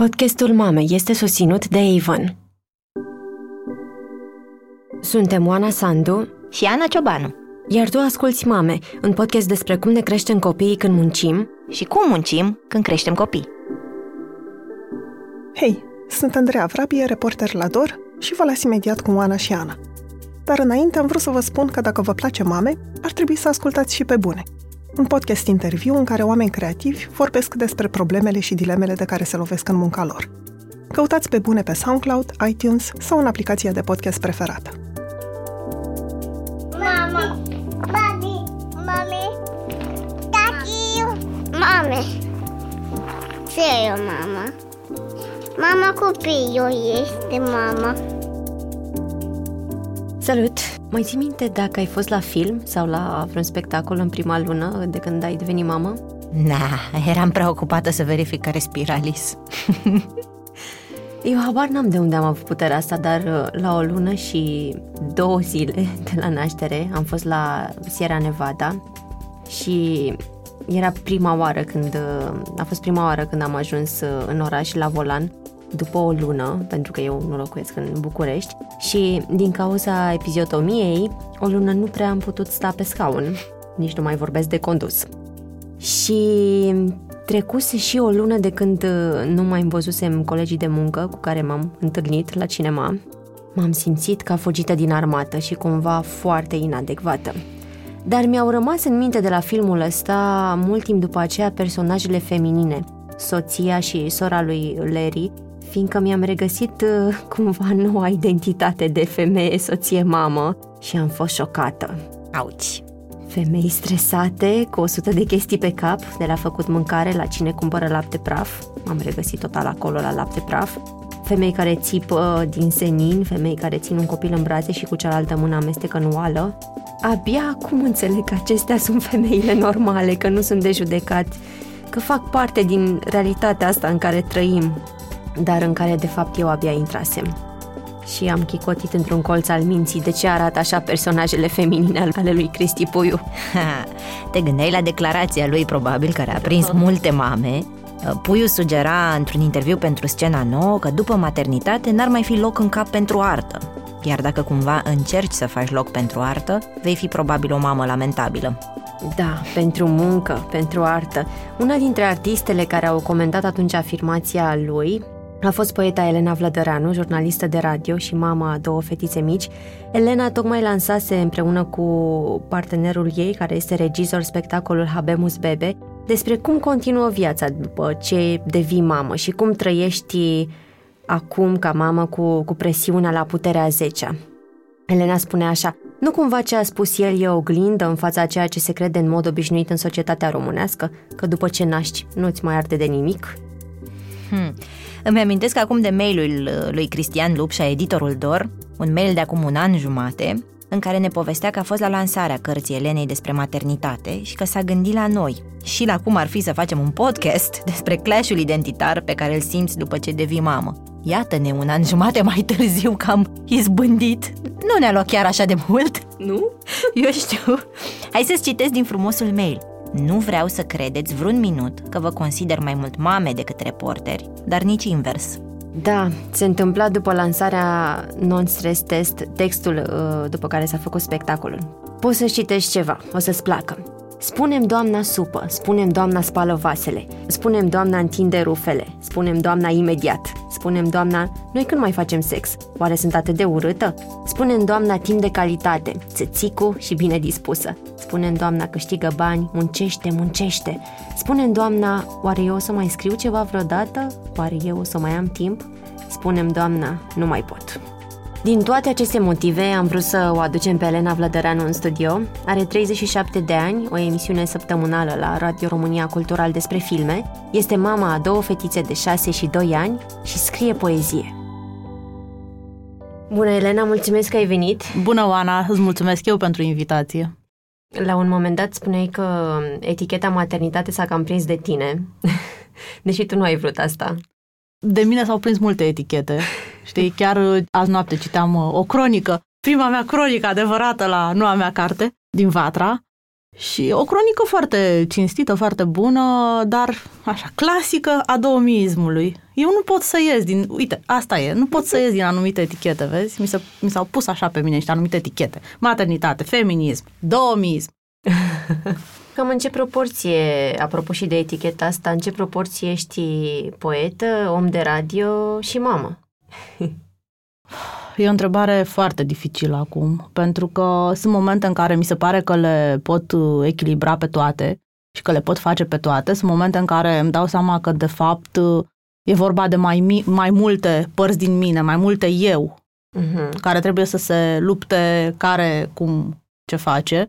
Podcastul Mame este susținut de Avon. Suntem Oana Sandu și Ana Ciobanu. Iar tu asculți Mame, un podcast despre cum ne creștem copiii când muncim și cum muncim când creștem copii. Hei, sunt Andreea Vrabie, reporter la DOR și vă las imediat cu Oana și Ana. Dar înainte am vrut să vă spun că dacă vă place Mame, ar trebui să ascultați și pe bune – un podcast interviu în care oameni creativi vorbesc despre problemele și dilemele de care se lovesc în munca lor. Căutați pe bune pe SoundCloud, iTunes sau în aplicația de podcast preferată. Mama, babi, mami, tati, mame. Ce e mama? Mama copilul este mama. Salut! Mai ții minte dacă ai fost la film sau la vreun spectacol în prima lună de când ai devenit mamă? Na, eram preocupată să verific care spiralis. Eu habar n-am de unde am avut puterea asta, dar uh, la o lună și două zile de la naștere am fost la Sierra Nevada și era prima oară când, uh, a fost prima oară când am ajuns uh, în oraș la volan după o lună, pentru că eu nu locuiesc în București, și din cauza epiziotomiei, o lună nu prea am putut sta pe scaun, nici nu mai vorbesc de condus. Și trecuse și o lună de când uh, nu mai văzusem colegii de muncă cu care m-am întâlnit la cinema. M-am simțit ca fugită din armată și cumva foarte inadecvată. Dar mi-au rămas în minte de la filmul ăsta mult timp după aceea personajele feminine, soția și sora lui Larry, fiindcă mi-am regăsit uh, cumva noua identitate de femeie, soție, mamă și am fost șocată. Auci! Femei stresate, cu 100 de chestii pe cap, de la făcut mâncare, la cine cumpără lapte praf, m-am regăsit total acolo la lapte praf, femei care țipă uh, din senin, femei care țin un copil în brațe și cu cealaltă mână amestecă în oală. Abia acum înțeleg că acestea sunt femeile normale, că nu sunt de judecat, că fac parte din realitatea asta în care trăim dar în care de fapt eu abia intrasem. Și am chicotit într-un colț al minții de ce arată așa personajele feminine ale lui Cristi Puiu. Te gândeai la declarația lui probabil care a prins multe mame Puiu sugera într-un interviu pentru scena nouă că după maternitate n-ar mai fi loc în cap pentru artă. Iar dacă cumva încerci să faci loc pentru artă, vei fi probabil o mamă lamentabilă. Da, pentru muncă, pentru artă. Una dintre artistele care au comentat atunci afirmația lui a fost poeta Elena Vlădăreanu, jurnalistă de radio și mama a două fetițe mici. Elena tocmai lansase împreună cu partenerul ei, care este regizor spectacolul Habemus Bebe, despre cum continuă viața după ce devii mamă și cum trăiești acum ca mamă cu, cu presiunea la puterea 10 Elena spune așa, nu cumva ce a spus el e oglindă în fața ceea ce se crede în mod obișnuit în societatea românească, că după ce naști nu-ți mai arde de nimic? Hmm. Îmi amintesc acum de mailul uh, lui Cristian Lupșa, editorul DOR, un mail de acum un an jumate, în care ne povestea că a fost la lansarea cărții Elenei despre maternitate și că s-a gândit la noi și la cum ar fi să facem un podcast despre clashul identitar pe care îl simți după ce devii mamă. Iată-ne un an jumate mai târziu că am izbândit. Nu ne-a luat chiar așa de mult. Nu? Eu știu. Hai să-ți citesc din frumosul mail. Nu vreau să credeți vreun minut că vă consider mai mult mame decât reporteri, dar nici invers. Da, se întâmpla după lansarea Non-Stress Test, textul uh, după care s-a făcut spectacolul. Poți să citești ceva, o să-ți placă. Spunem doamna supă, spunem doamna spală vasele, spunem doamna întinde rufele, spunem doamna imediat, spunem doamna noi când mai facem sex, oare sunt atât de urâtă? Spunem doamna timp de calitate, țățicu și bine dispusă. Spunem doamna câștigă bani, muncește, muncește. Spunem doamna, oare eu o să mai scriu ceva vreodată? Oare eu o să mai am timp? Spunem doamna, nu mai pot. Din toate aceste motive am vrut să o aducem pe Elena Vlădăreanu în studio. Are 37 de ani, o emisiune săptămânală la Radio România Cultural despre filme, este mama a două fetițe de 6 și 2 ani și scrie poezie. Bună, Elena, mulțumesc că ai venit. Bună, Oana, îți mulțumesc eu pentru invitație. La un moment dat spuneai că eticheta maternitate s-a cam prins de tine, deși tu nu ai vrut asta. De mine s-au prins multe etichete. Știi, chiar uh, azi noapte citeam uh, o cronică, prima mea cronică adevărată la noua mea carte, din Vatra, Și o cronică foarte cinstită, foarte bună, dar așa, clasică a douămiismului. Eu nu pot să ies din, uite, asta e, nu pot să ies din anumite etichete, vezi? Mi, se, mi s-au pus așa pe mine niște anumite etichete. Maternitate, feminism, douămiism. Cam în ce proporție, apropo și de eticheta asta, în ce proporție ești poetă, om de radio și mamă? E o întrebare foarte dificilă acum, pentru că sunt momente în care mi se pare că le pot uh, echilibra pe toate și că le pot face pe toate. Sunt momente în care îmi dau seama că, de fapt, uh, e vorba de mai, mi- mai multe părți din mine, mai multe eu, uh-huh. care trebuie să se lupte care, cum, ce face.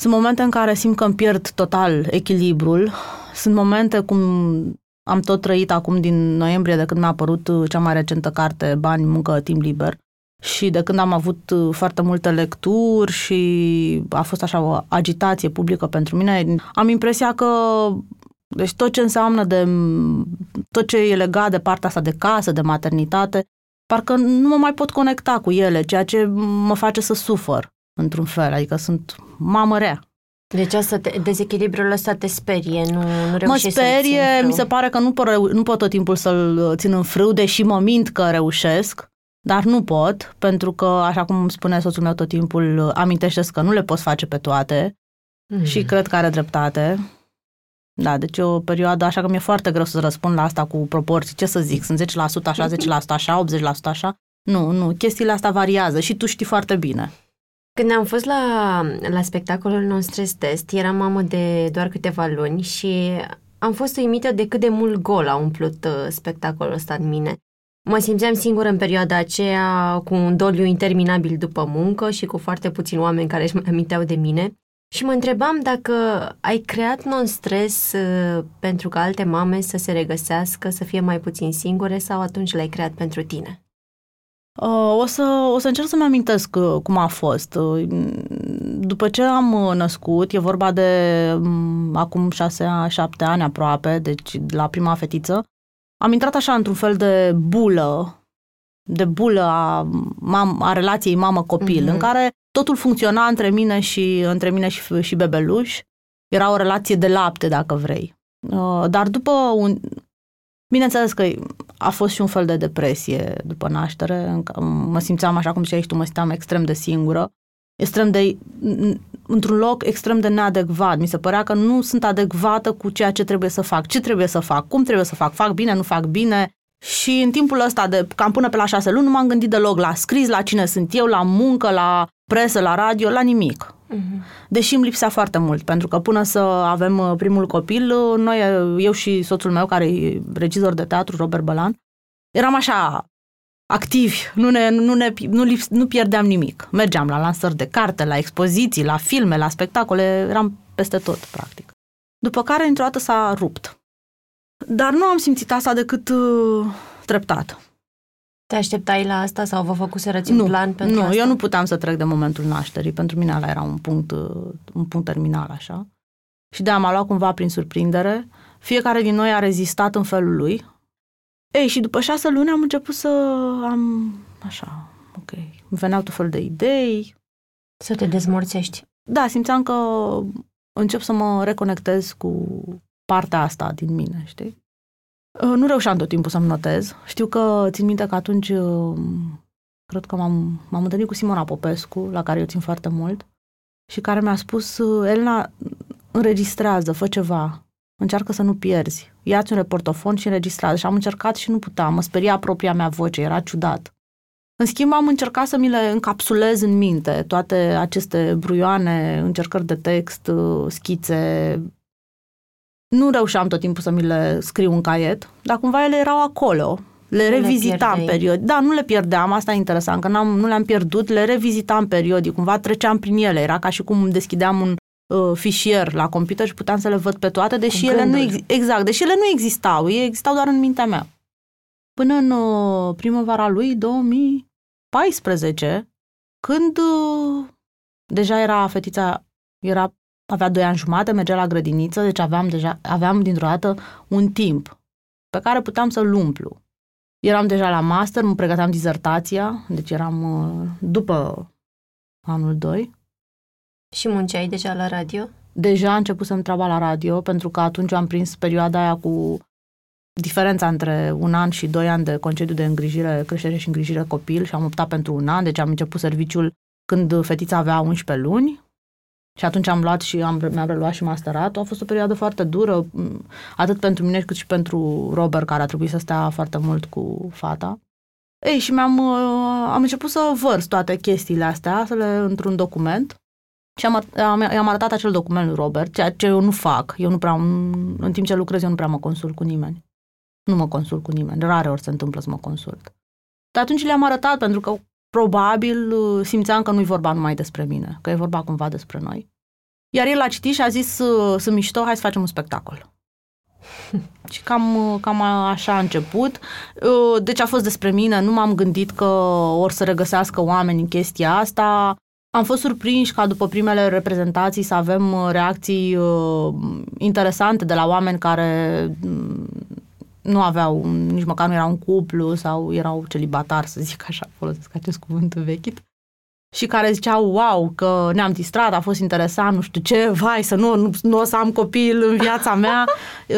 Sunt momente în care simt că îmi pierd total echilibrul. Sunt momente cum am tot trăit acum din noiembrie de când mi-a apărut uh, cea mai recentă carte, Bani, muncă, timp liber. Și de când am avut uh, foarte multe lecturi și a fost așa o agitație publică pentru mine, am impresia că deci tot ce înseamnă de tot ce e legat de partea asta de casă, de maternitate, parcă nu mă mai pot conecta cu ele, ceea ce mă face să sufăr într-un fel, adică sunt mamă rea. Deci asta te, dezechilibrul ăsta te sperie, nu, nu Mă sperie, mi se pare că nu pot, nu pot tot timpul să-l țin în frâu, deși mă mint că reușesc, dar nu pot, pentru că, așa cum spune soțul meu tot timpul, amintește că nu le poți face pe toate mm. și cred că are dreptate. Da, deci e o perioadă, așa că mi-e foarte greu să răspund la asta cu proporții. Ce să zic, sunt 10% așa, 10% așa, 80% așa? Nu, nu, chestiile astea variază și tu știi foarte bine. Când am fost la, la spectacolul nostru test, eram mamă de doar câteva luni și am fost uimită de cât de mult gol a umplut uh, spectacolul ăsta în mine. Mă simțeam singură în perioada aceea cu un doliu interminabil după muncă și cu foarte puțini oameni care își mai aminteau de mine. Și mă întrebam dacă ai creat non-stres uh, pentru ca alte mame să se regăsească, să fie mai puțin singure sau atunci l-ai creat pentru tine? Uh, o să, o să încerc să-mi amintesc uh, cum a fost. Uh, după ce am născut, e vorba de um, acum șase, șapte ani aproape, deci la prima fetiță, am intrat așa într-un fel de bulă, de bulă a, mam, a relației mamă-copil, mm-hmm. în care totul funcționa între mine și între mine și, și bebeluș. Era o relație de lapte, dacă vrei. Dar după un, Bineînțeles că a fost și un fel de depresie după naștere, mă simțeam așa cum ziceai tu, mă simțeam extrem de singură, extrem de, într-un loc extrem de neadecvat. Mi se părea că nu sunt adecvată cu ceea ce trebuie să fac, ce trebuie să fac, cum trebuie să fac, fac bine, nu fac bine. Și în timpul ăsta, de cam până pe la șase luni, nu m-am gândit deloc la scris, la cine sunt eu, la muncă, la presă, la radio, la nimic. Uh-huh. Deși îmi lipsea foarte mult, pentru că până să avem uh, primul copil, uh, noi, uh, eu și soțul meu, care e regizor de teatru, Robert Bălan, eram așa activi, nu, ne, nu, ne, nu, lips, nu pierdeam nimic. Mergeam la lansări de carte, la expoziții, la filme, la spectacole, eram peste tot, practic. După care, într-o dată, s-a rupt. Dar nu am simțit asta decât uh, treptat. Te așteptai la asta sau vă făcuserăți un nu, plan pentru Nu, asta? eu nu puteam să trec de momentul nașterii. Pentru mine ăla era un punct, un punct terminal, așa. Și de m-a luat cumva prin surprindere. Fiecare din noi a rezistat în felul lui. Ei, și după șase luni am început să am, așa, ok, îmi veneau tot fel de idei. Să te dezmorțești. Da, simțeam că încep să mă reconectez cu partea asta din mine, știi? Uh, nu reușeam tot timpul să-mi notez. Știu că țin minte că atunci uh, cred că m-am, m-am întâlnit cu Simona Popescu, la care eu țin foarte mult, și care mi-a spus, uh, Elena, înregistrează, fă ceva, încearcă să nu pierzi, ia-ți un reportofon și înregistrează. Și am încercat și nu puteam, mă speria propria mea voce, era ciudat. În schimb, am încercat să mi le încapsulez în minte toate aceste bruioane, încercări de text, schițe, nu reușeam tot timpul să mi le scriu în caiet, dar cumva ele erau acolo. Le nu revizitam le periodic. Da, nu le pierdeam, asta e interesant, că n-am, nu le-am pierdut, le revizitam periodic, cumva treceam prin ele. Era ca și cum deschideam un uh, fișier la computer și puteam să le văd pe toate, deși ele nu, ex- exact, deși ele nu existau, ei existau doar în mintea mea. Până în uh, primăvara lui 2014, când uh, deja era fetița, era avea doi ani jumate, mergea la grădiniță, deci aveam deja, aveam dintr-o dată un timp pe care puteam să-l umplu. Eram deja la master, mă pregăteam dizertația, deci eram uh, după anul 2. Și munceai deja la radio? Deja a început să-mi treaba la radio, pentru că atunci am prins perioada aia cu diferența între un an și doi ani de concediu de îngrijire, creștere și îngrijire copil și am optat pentru un an, deci am început serviciul când fetița avea 11 luni și atunci am luat și am, mi-am reluat și masteratul. A fost o perioadă foarte dură, atât pentru mine cât și pentru Robert, care a trebuit să stea foarte mult cu fata. Ei, și mi-am uh, am început să vărs toate chestiile astea, să le într-un document și am, am, am arătat acel document lui Robert, ceea ce eu nu fac. Eu nu prea, în timp ce lucrez, eu nu prea mă consult cu nimeni. Nu mă consult cu nimeni. Rare ori se întâmplă să mă consult. Dar atunci le-am arătat pentru că probabil uh, simțeam că nu-i vorba numai despre mine, că e vorba cumva despre noi. Iar el a citit și a zis, uh, sunt mișto, hai să facem un spectacol. și cam, uh, cam așa a început. Deci a fost despre mine, nu m-am gândit că or să regăsească oameni în chestia asta. Am fost surprinși ca după primele reprezentații să avem reacții interesante de la oameni care mm, nu aveau, nici măcar nu erau un cuplu sau erau celibatari, să zic așa, folosesc acest cuvânt vechit, și care ziceau, wow, că ne-am distrat, a fost interesant, nu știu ce, vai, să nu, nu, nu o să am copil în viața mea.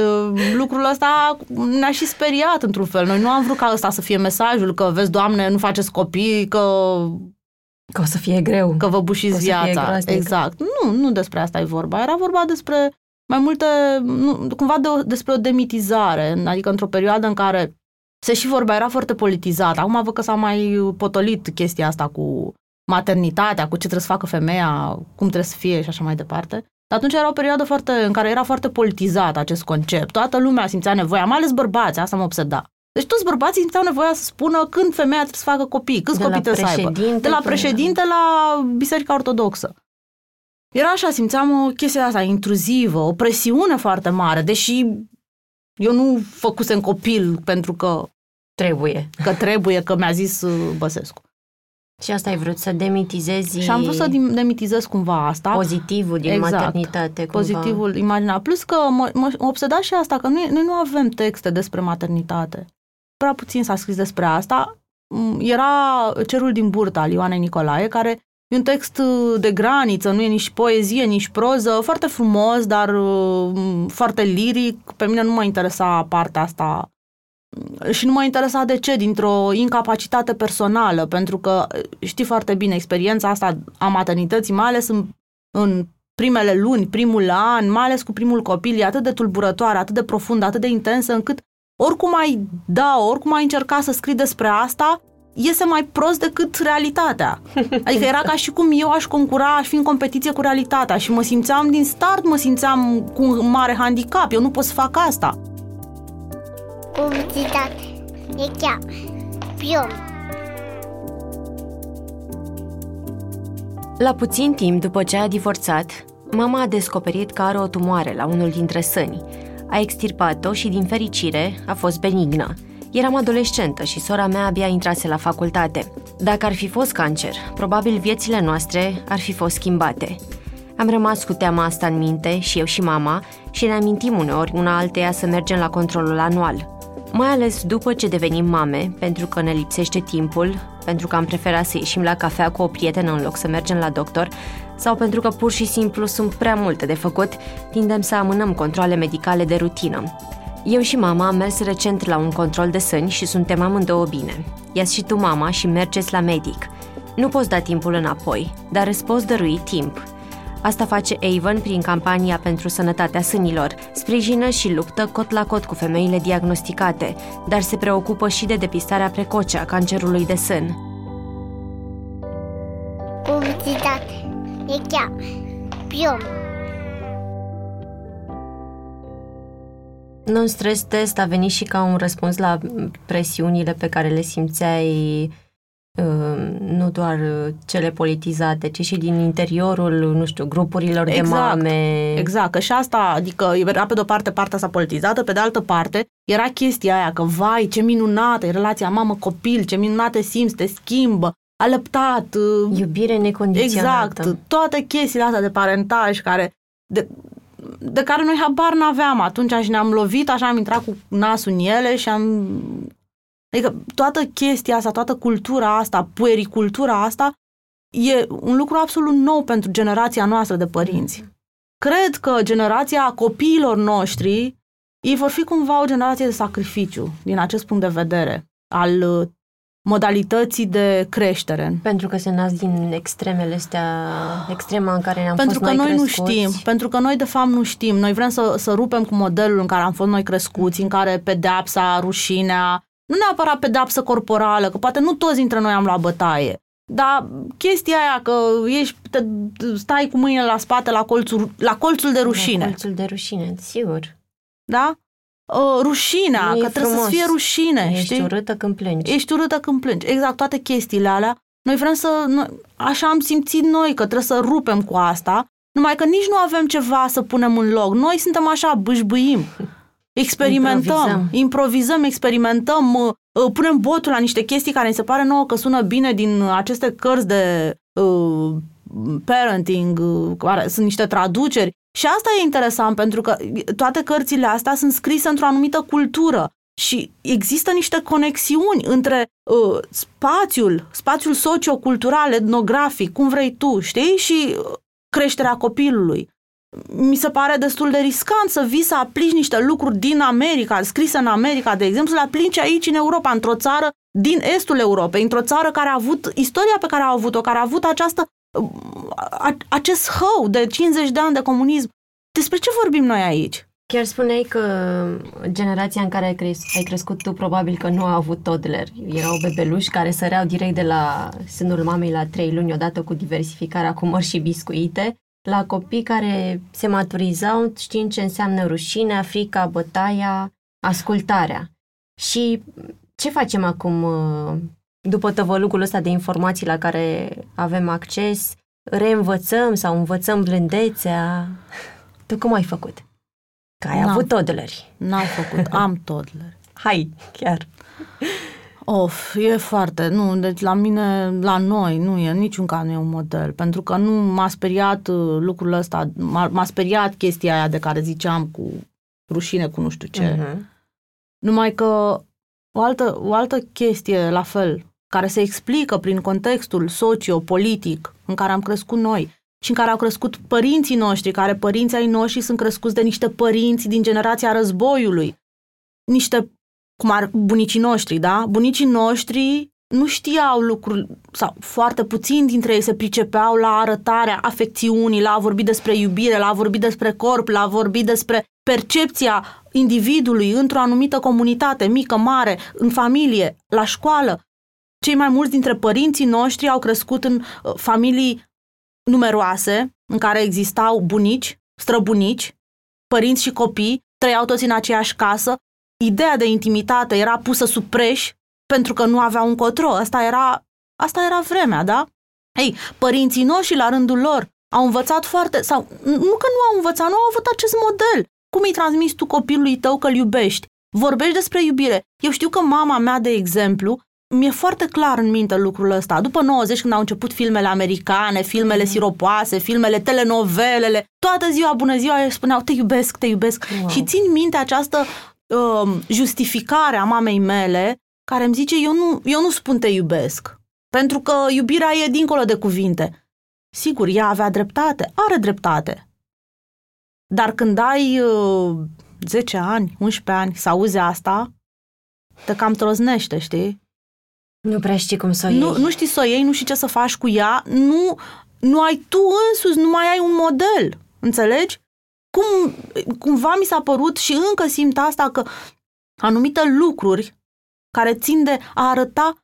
Lucrul ăsta ne-a și speriat într-un fel. Noi nu am vrut ca ăsta să fie mesajul, că vezi, Doamne, nu faceți copii, că Că o să fie greu. Că vă bușiți viața. Exact. Nu, nu despre asta e vorba. Era vorba despre mai multe, nu, cumva de o, despre o demitizare, adică într-o perioadă în care se și vorba, era foarte politizată. Acum văd că s-a mai potolit chestia asta cu maternitatea, cu ce trebuie să facă femeia, cum trebuie să fie și așa mai departe. Dar atunci era o perioadă foarte, în care era foarte politizat acest concept. Toată lumea simțea nevoia, mai ales bărbații, asta mă obseda. Deci toți bărbații simțeau nevoia să spună când femeia trebuie să facă copii, câți copii trebuie să aibă. De la președinte la Biserica Ortodoxă. Era așa, simțeam o chestie asta intruzivă, o presiune foarte mare, deși eu nu făcusem copil pentru că trebuie. Că trebuie, că mi-a zis uh, Băsescu. Și asta ai vrut să demitizezi... Și am vrut să demitizez cumva asta. Pozitivul din exact, maternitate. Cumva. Pozitivul, imagina. Plus că mă, mă obseda și asta, că noi, noi nu avem texte despre maternitate. Prea puțin s-a scris despre asta. Mm, era Cerul din burta al Ioanei Nicolae, care E un text uh, de graniță, nu e nici poezie, nici proză, foarte frumos, dar uh, foarte liric. Pe mine nu mă interesa partea asta și nu mă interesa de ce, dintr-o incapacitate personală, pentru că uh, știi foarte bine experiența asta a maternității, mai ales în, în primele luni, primul an, mai ales cu primul copil, e atât de tulburătoare, atât de profundă, atât de intensă, încât oricum ai da, oricum ai încerca să scrii despre asta, iese mai prost decât realitatea. Adică era ca și cum eu aș concura, aș fi în competiție cu realitatea și mă simțeam din start, mă simțeam cu un mare handicap, eu nu pot să fac asta. Publicitate. E chiar. Pion. La puțin timp după ce a divorțat, mama a descoperit că are o tumoare la unul dintre sâni. A extirpat-o și, din fericire, a fost benignă – Eram adolescentă și sora mea abia intrase la facultate. Dacă ar fi fost cancer, probabil viețile noastre ar fi fost schimbate. Am rămas cu teama asta în minte, și eu și mama, și ne amintim uneori una alteia să mergem la controlul anual. Mai ales după ce devenim mame, pentru că ne lipsește timpul, pentru că am preferat să ieșim la cafea cu o prietenă în loc să mergem la doctor, sau pentru că pur și simplu sunt prea multe de făcut, tindem să amânăm controle medicale de rutină. Eu și mama am mers recent la un control de sâni și suntem amândouă bine. ia și tu mama și mergeți la medic. Nu poți da timpul înapoi, dar îți poți dărui timp. Asta face Avon prin campania pentru sănătatea sânilor. Sprijină și luptă cot la cot cu femeile diagnosticate, dar se preocupă și de depistarea precoce a cancerului de sân. Publicitate. E chiar. Pion. Non-stress test a venit și ca un răspuns la presiunile pe care le simțeai uh, nu doar cele politizate, ci și din interiorul, nu știu, grupurilor exact, de mame. Exact, că și asta, adică era pe de-o parte partea asta politizată, pe de altă parte era chestia aia că, vai, ce minunată e relația mamă-copil, ce minunate simți, te schimbă, alăptat. Uh, Iubire necondiționată. Exact, toate chestiile astea de parentaj care, de, de care noi habar n-aveam. Atunci și ne-am lovit, așa am intrat cu nasul în ele și am... Adică toată chestia asta, toată cultura asta, puericultura asta, e un lucru absolut nou pentru generația noastră de părinți. Cred că generația copiilor noștri, ei vor fi cumva o generație de sacrificiu, din acest punct de vedere, al uh, modalității de creștere. Pentru că se nasc din extremele astea, extrema în care ne-am Pentru fost că noi nu crescuți. știm, pentru că noi de fapt nu știm. Noi vrem să, să rupem cu modelul în care am fost noi crescuți, în care pedeapsa, rușinea, nu neapărat pedeapsă corporală, că poate nu toți dintre noi am luat bătaie, dar chestia aia că ești, te, stai cu mâinile la spate la colțul, la colțul de rușine, La colțul de rușine, sigur. da? Uh, rușinea, Nu e că trebuie frumos. să fie rușine, Ești știi? urâtă când plângi. Ești urâtă când plângi. Exact, toate chestiile alea. Noi vrem să... Noi, așa am simțit noi că trebuie să rupem cu asta, numai că nici nu avem ceva să punem în loc. Noi suntem așa, bâșbâim. Experimentăm, Improvizăm. improvizăm, experimentăm, uh, uh, punem botul la niște chestii care ni se pare nouă că sună bine din aceste cărți de uh, parenting, uh, care sunt niște traduceri. Și asta e interesant, pentru că toate cărțile astea sunt scrise într-o anumită cultură și există niște conexiuni între uh, spațiul, spațiul sociocultural, etnografic, cum vrei tu, știi, și uh, creșterea copilului. Mi se pare destul de riscant să vii să aplici niște lucruri din America, scrise în America, de exemplu, să le aplici aici în Europa, într-o țară din estul Europei, într-o țară care a avut istoria pe care a avut-o, care a avut această, uh, a- acest hău de 50 de ani de comunism. Despre ce vorbim noi aici? Chiar spuneai că generația în care ai, cres- ai crescut tu probabil că nu a avut toddler. Erau bebeluși care săreau direct de la sânul mamei la trei luni, odată cu diversificarea cu mări și biscuite, la copii care se maturizau știind ce înseamnă rușinea, frica, bătaia, ascultarea. Și ce facem acum uh, după tăvălugul ăsta de informații la care avem acces? Reînvățăm sau învățăm blândețea? Tu cum ai făcut? Că ai N-am. avut toddleri. N-am făcut, am toddler. Hai, chiar. Of, e foarte, nu, deci la mine, la noi, nu e, niciun caz nu e un model, pentru că nu m-a speriat uh, lucrul ăsta, m-a, m-a speriat chestia aia de care ziceam cu rușine, cu nu știu ce. Uh-huh. Numai că o altă, o altă chestie, la fel, care se explică prin contextul socio-politic în care am crescut noi și în care au crescut părinții noștri, care părinții ai noștri sunt crescuți de niște părinți din generația războiului, niște, cum ar bunicii noștri, da? Bunicii noștri nu știau lucruri, sau foarte puțin dintre ei se pricepeau la arătarea afecțiunii, la a vorbi despre iubire, la a vorbi despre corp, la a vorbi despre percepția individului într-o anumită comunitate, mică, mare, în familie, la școală. Cei mai mulți dintre părinții noștri au crescut în uh, familii numeroase, în care existau bunici, străbunici, părinți și copii, trăiau toți în aceeași casă. Ideea de intimitate era pusă sub preș pentru că nu aveau un cotro. Asta era, asta era vremea, da? Ei, părinții noștri, la rândul lor, au învățat foarte, sau nu că nu au învățat, nu au avut acest model. Cum îi transmiți tu copilului tău că îl iubești? Vorbești despre iubire. Eu știu că mama mea, de exemplu, mi-e foarte clar în minte lucrul ăsta. După 90, când au început filmele americane, filmele siropoase, filmele, telenovelele, toată ziua, bună ziua, îi spuneau, te iubesc, te iubesc. Wow. Și țin minte această um, justificare a mamei mele, care îmi zice, eu nu, eu nu spun te iubesc, pentru că iubirea e dincolo de cuvinte. Sigur, ea avea dreptate, are dreptate. Dar când ai uh, 10 ani, 11 ani, să auzi asta, te cam troznește, știi? Nu prea știi cum să o iei. Nu, nu știi să o iei, nu știi ce să faci cu ea, nu, nu ai tu însuți, nu mai ai un model, înțelegi? Cum, cumva mi s-a părut și încă simt asta că anumite lucruri care țin de a arăta,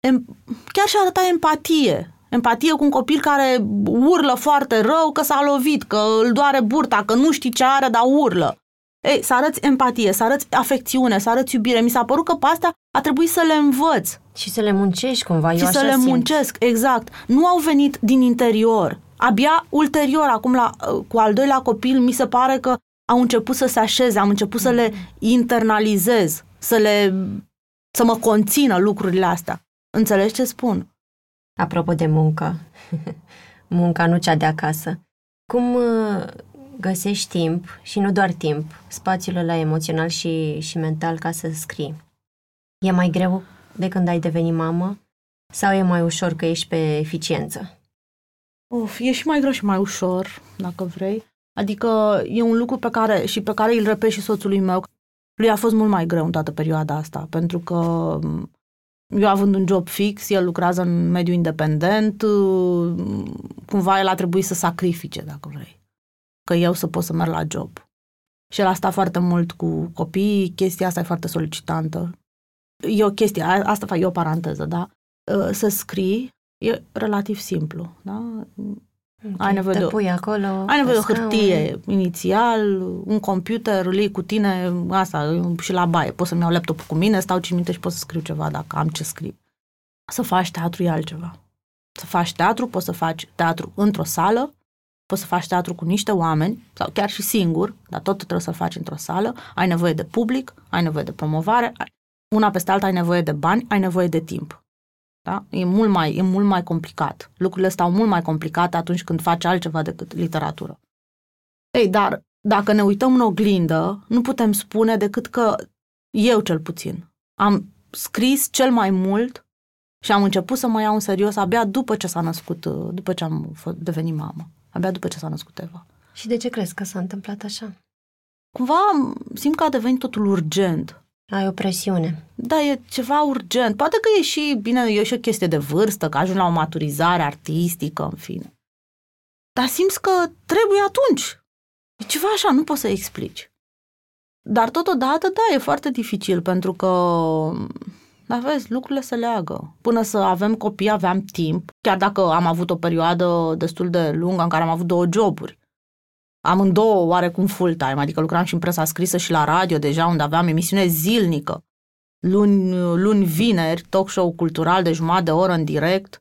em, chiar și a arăta empatie, empatie cu un copil care urlă foarte rău că s-a lovit, că îl doare burta, că nu știi ce are, dar urlă. Ei, să arăți empatie, să arăți afecțiune, să arăți iubire. Mi s-a părut că pe astea a trebuit să le învăț Și să le muncești cumva, eu și așa să le simt. muncesc, exact. Nu au venit din interior. Abia ulterior, acum la, cu al doilea copil, mi se pare că au început să se așeze, am început să le internalizez, să le să mă conțină lucrurile astea. Înțelegi ce spun? Apropo de muncă, munca nu cea de acasă. Cum uh, găsești timp, și nu doar timp, spațiul ăla emoțional și, și mental ca să scrii? E mai greu de când ai devenit mamă? Sau e mai ușor că ești pe eficiență? Uf, e și mai greu și mai ușor, dacă vrei. Adică e un lucru pe care și pe care îl repet și soțului meu. Lui a fost mult mai greu în toată perioada asta, pentru că eu având un job fix, el lucrează în mediu independent, cumva el a trebuit să sacrifice, dacă vrei, că eu să pot să merg la job. Și el a stat foarte mult cu copiii, chestia asta e foarte solicitantă. E o chestie, asta fac eu o paranteză, da? Ă, să scrii e relativ simplu, da? Okay, ai nevoie de, pui acolo, ai nevoie de o hârtie inițial, un computer, îl cu tine, asta, și la baie. Pot să-mi iau laptopul cu mine, stau 5 minute și pot să scriu ceva dacă am ce scriu. Să faci teatru e altceva. Să faci teatru, poți să faci teatru într-o sală, poți să faci teatru cu niște oameni, sau chiar și singur, dar tot trebuie să-l faci într-o sală, ai nevoie de public, ai nevoie de promovare, una peste alta ai nevoie de bani, ai nevoie de timp. Da? E, mult mai, e mult mai complicat. Lucrurile stau mult mai complicate atunci când faci altceva decât literatură. Ei, dar dacă ne uităm în oglindă, nu putem spune decât că eu cel puțin am scris cel mai mult și am început să mă iau în serios abia după ce s-a născut, după ce am devenit mamă, abia după ce s-a născut Eva. Și de ce crezi că s-a întâmplat așa? Cumva simt că a devenit totul urgent. Ai o presiune. Da, e ceva urgent. Poate că e și, bine, e și o chestie de vârstă, că ajung la o maturizare artistică, în fine. Dar simți că trebuie atunci. E ceva așa, nu poți să explici. Dar totodată, da, e foarte dificil, pentru că, da, vezi, lucrurile se leagă. Până să avem copii, aveam timp, chiar dacă am avut o perioadă destul de lungă în care am avut două joburi amândouă oarecum full-time, adică lucram și în presa scrisă și la radio deja, unde aveam emisiune zilnică. Luni, luni vineri, talk show cultural de jumătate de oră în direct.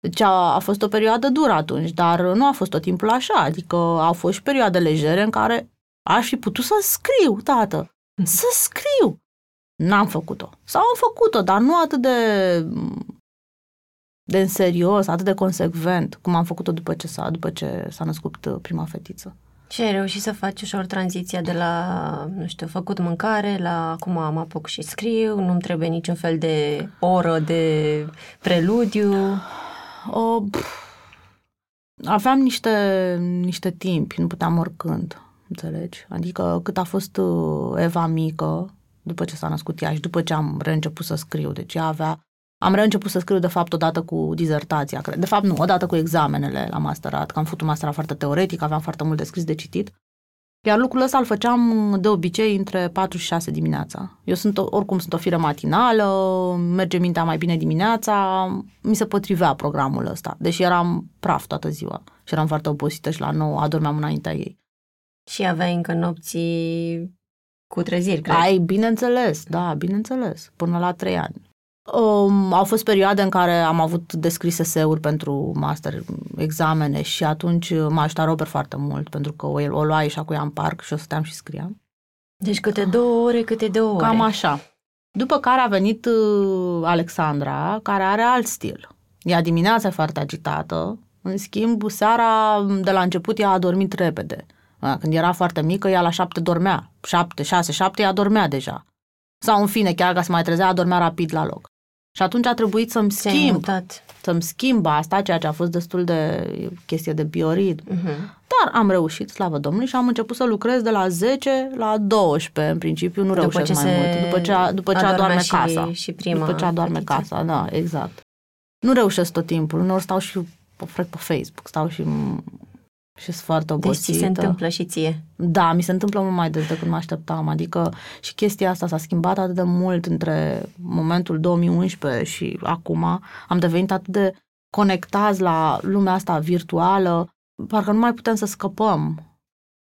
Deci a, a fost o perioadă dură atunci, dar nu a fost tot timpul așa, adică au fost și perioade legere în care aș fi putut să scriu, tată, să scriu. N-am făcut-o. Sau am făcut-o, dar nu atât de de în serios, atât de consecvent, cum am făcut-o după ce s-a, după ce s-a născut uh, prima fetiță. Și ai reușit să faci ușor tranziția de la, nu știu, făcut mâncare la acum am apuc și scriu, nu-mi trebuie niciun fel de oră de preludiu. O, aveam niște, niște timpi, nu puteam oricând, înțelegi? Adică cât a fost uh, Eva mică, după ce s-a născut ea și după ce am reînceput să scriu, deci ea avea am reînceput să scriu, de fapt, odată cu dizertația. De fapt, nu, odată cu examenele la masterat, că am făcut un masterat foarte teoretic, aveam foarte mult de scris, de citit. Iar lucrul ăsta îl făceam de obicei între 4 și 6 dimineața. Eu sunt, oricum sunt o fire matinală, merge mintea mai bine dimineața, mi se potrivea programul ăsta, deși eram praf toată ziua și eram foarte obosită și la 9 adormeam înaintea ei. Și aveai încă nopții cu treziri, cred. Ai, bineînțeles, da, bineînțeles, până la 3 ani. Um, au fost perioade în care am avut descris eseuri pentru master, examene și atunci m-a ajutat Robert foarte mult pentru că o, o lua și cu ea în parc și o stăteam și scriam. Deci câte două ore, câte două ore. Cam așa. După care a venit uh, Alexandra, care are alt stil. Ea dimineața e foarte agitată, în schimb, seara, de la început, ea a dormit repede. Când era foarte mică, ea la șapte dormea. Șapte, șase, șapte, ea dormea deja. Sau, în fine, chiar ca să mai trezea, dormea rapid la loc. Și atunci a trebuit să-mi schimb, să-mi schimb asta, ceea ce a fost destul de chestie de bioritm. Uh-huh. Dar am reușit, slavă Domnului, și am început să lucrez de la 10 la 12, în principiu, nu după reușesc mai mult. După ce, după ce adorme și, casa. Și prima după ce adorme fetiță. casa, da, exact. Nu reușesc tot timpul, uneori stau și pe, pe Facebook, stau și și sunt foarte obosită. Deci ți se întâmplă și ție. Da, mi se întâmplă mult mai des decât mă așteptam. Adică și chestia asta s-a schimbat atât de mult între momentul 2011 și acum. Am devenit atât de conectați la lumea asta virtuală, parcă nu mai putem să scăpăm.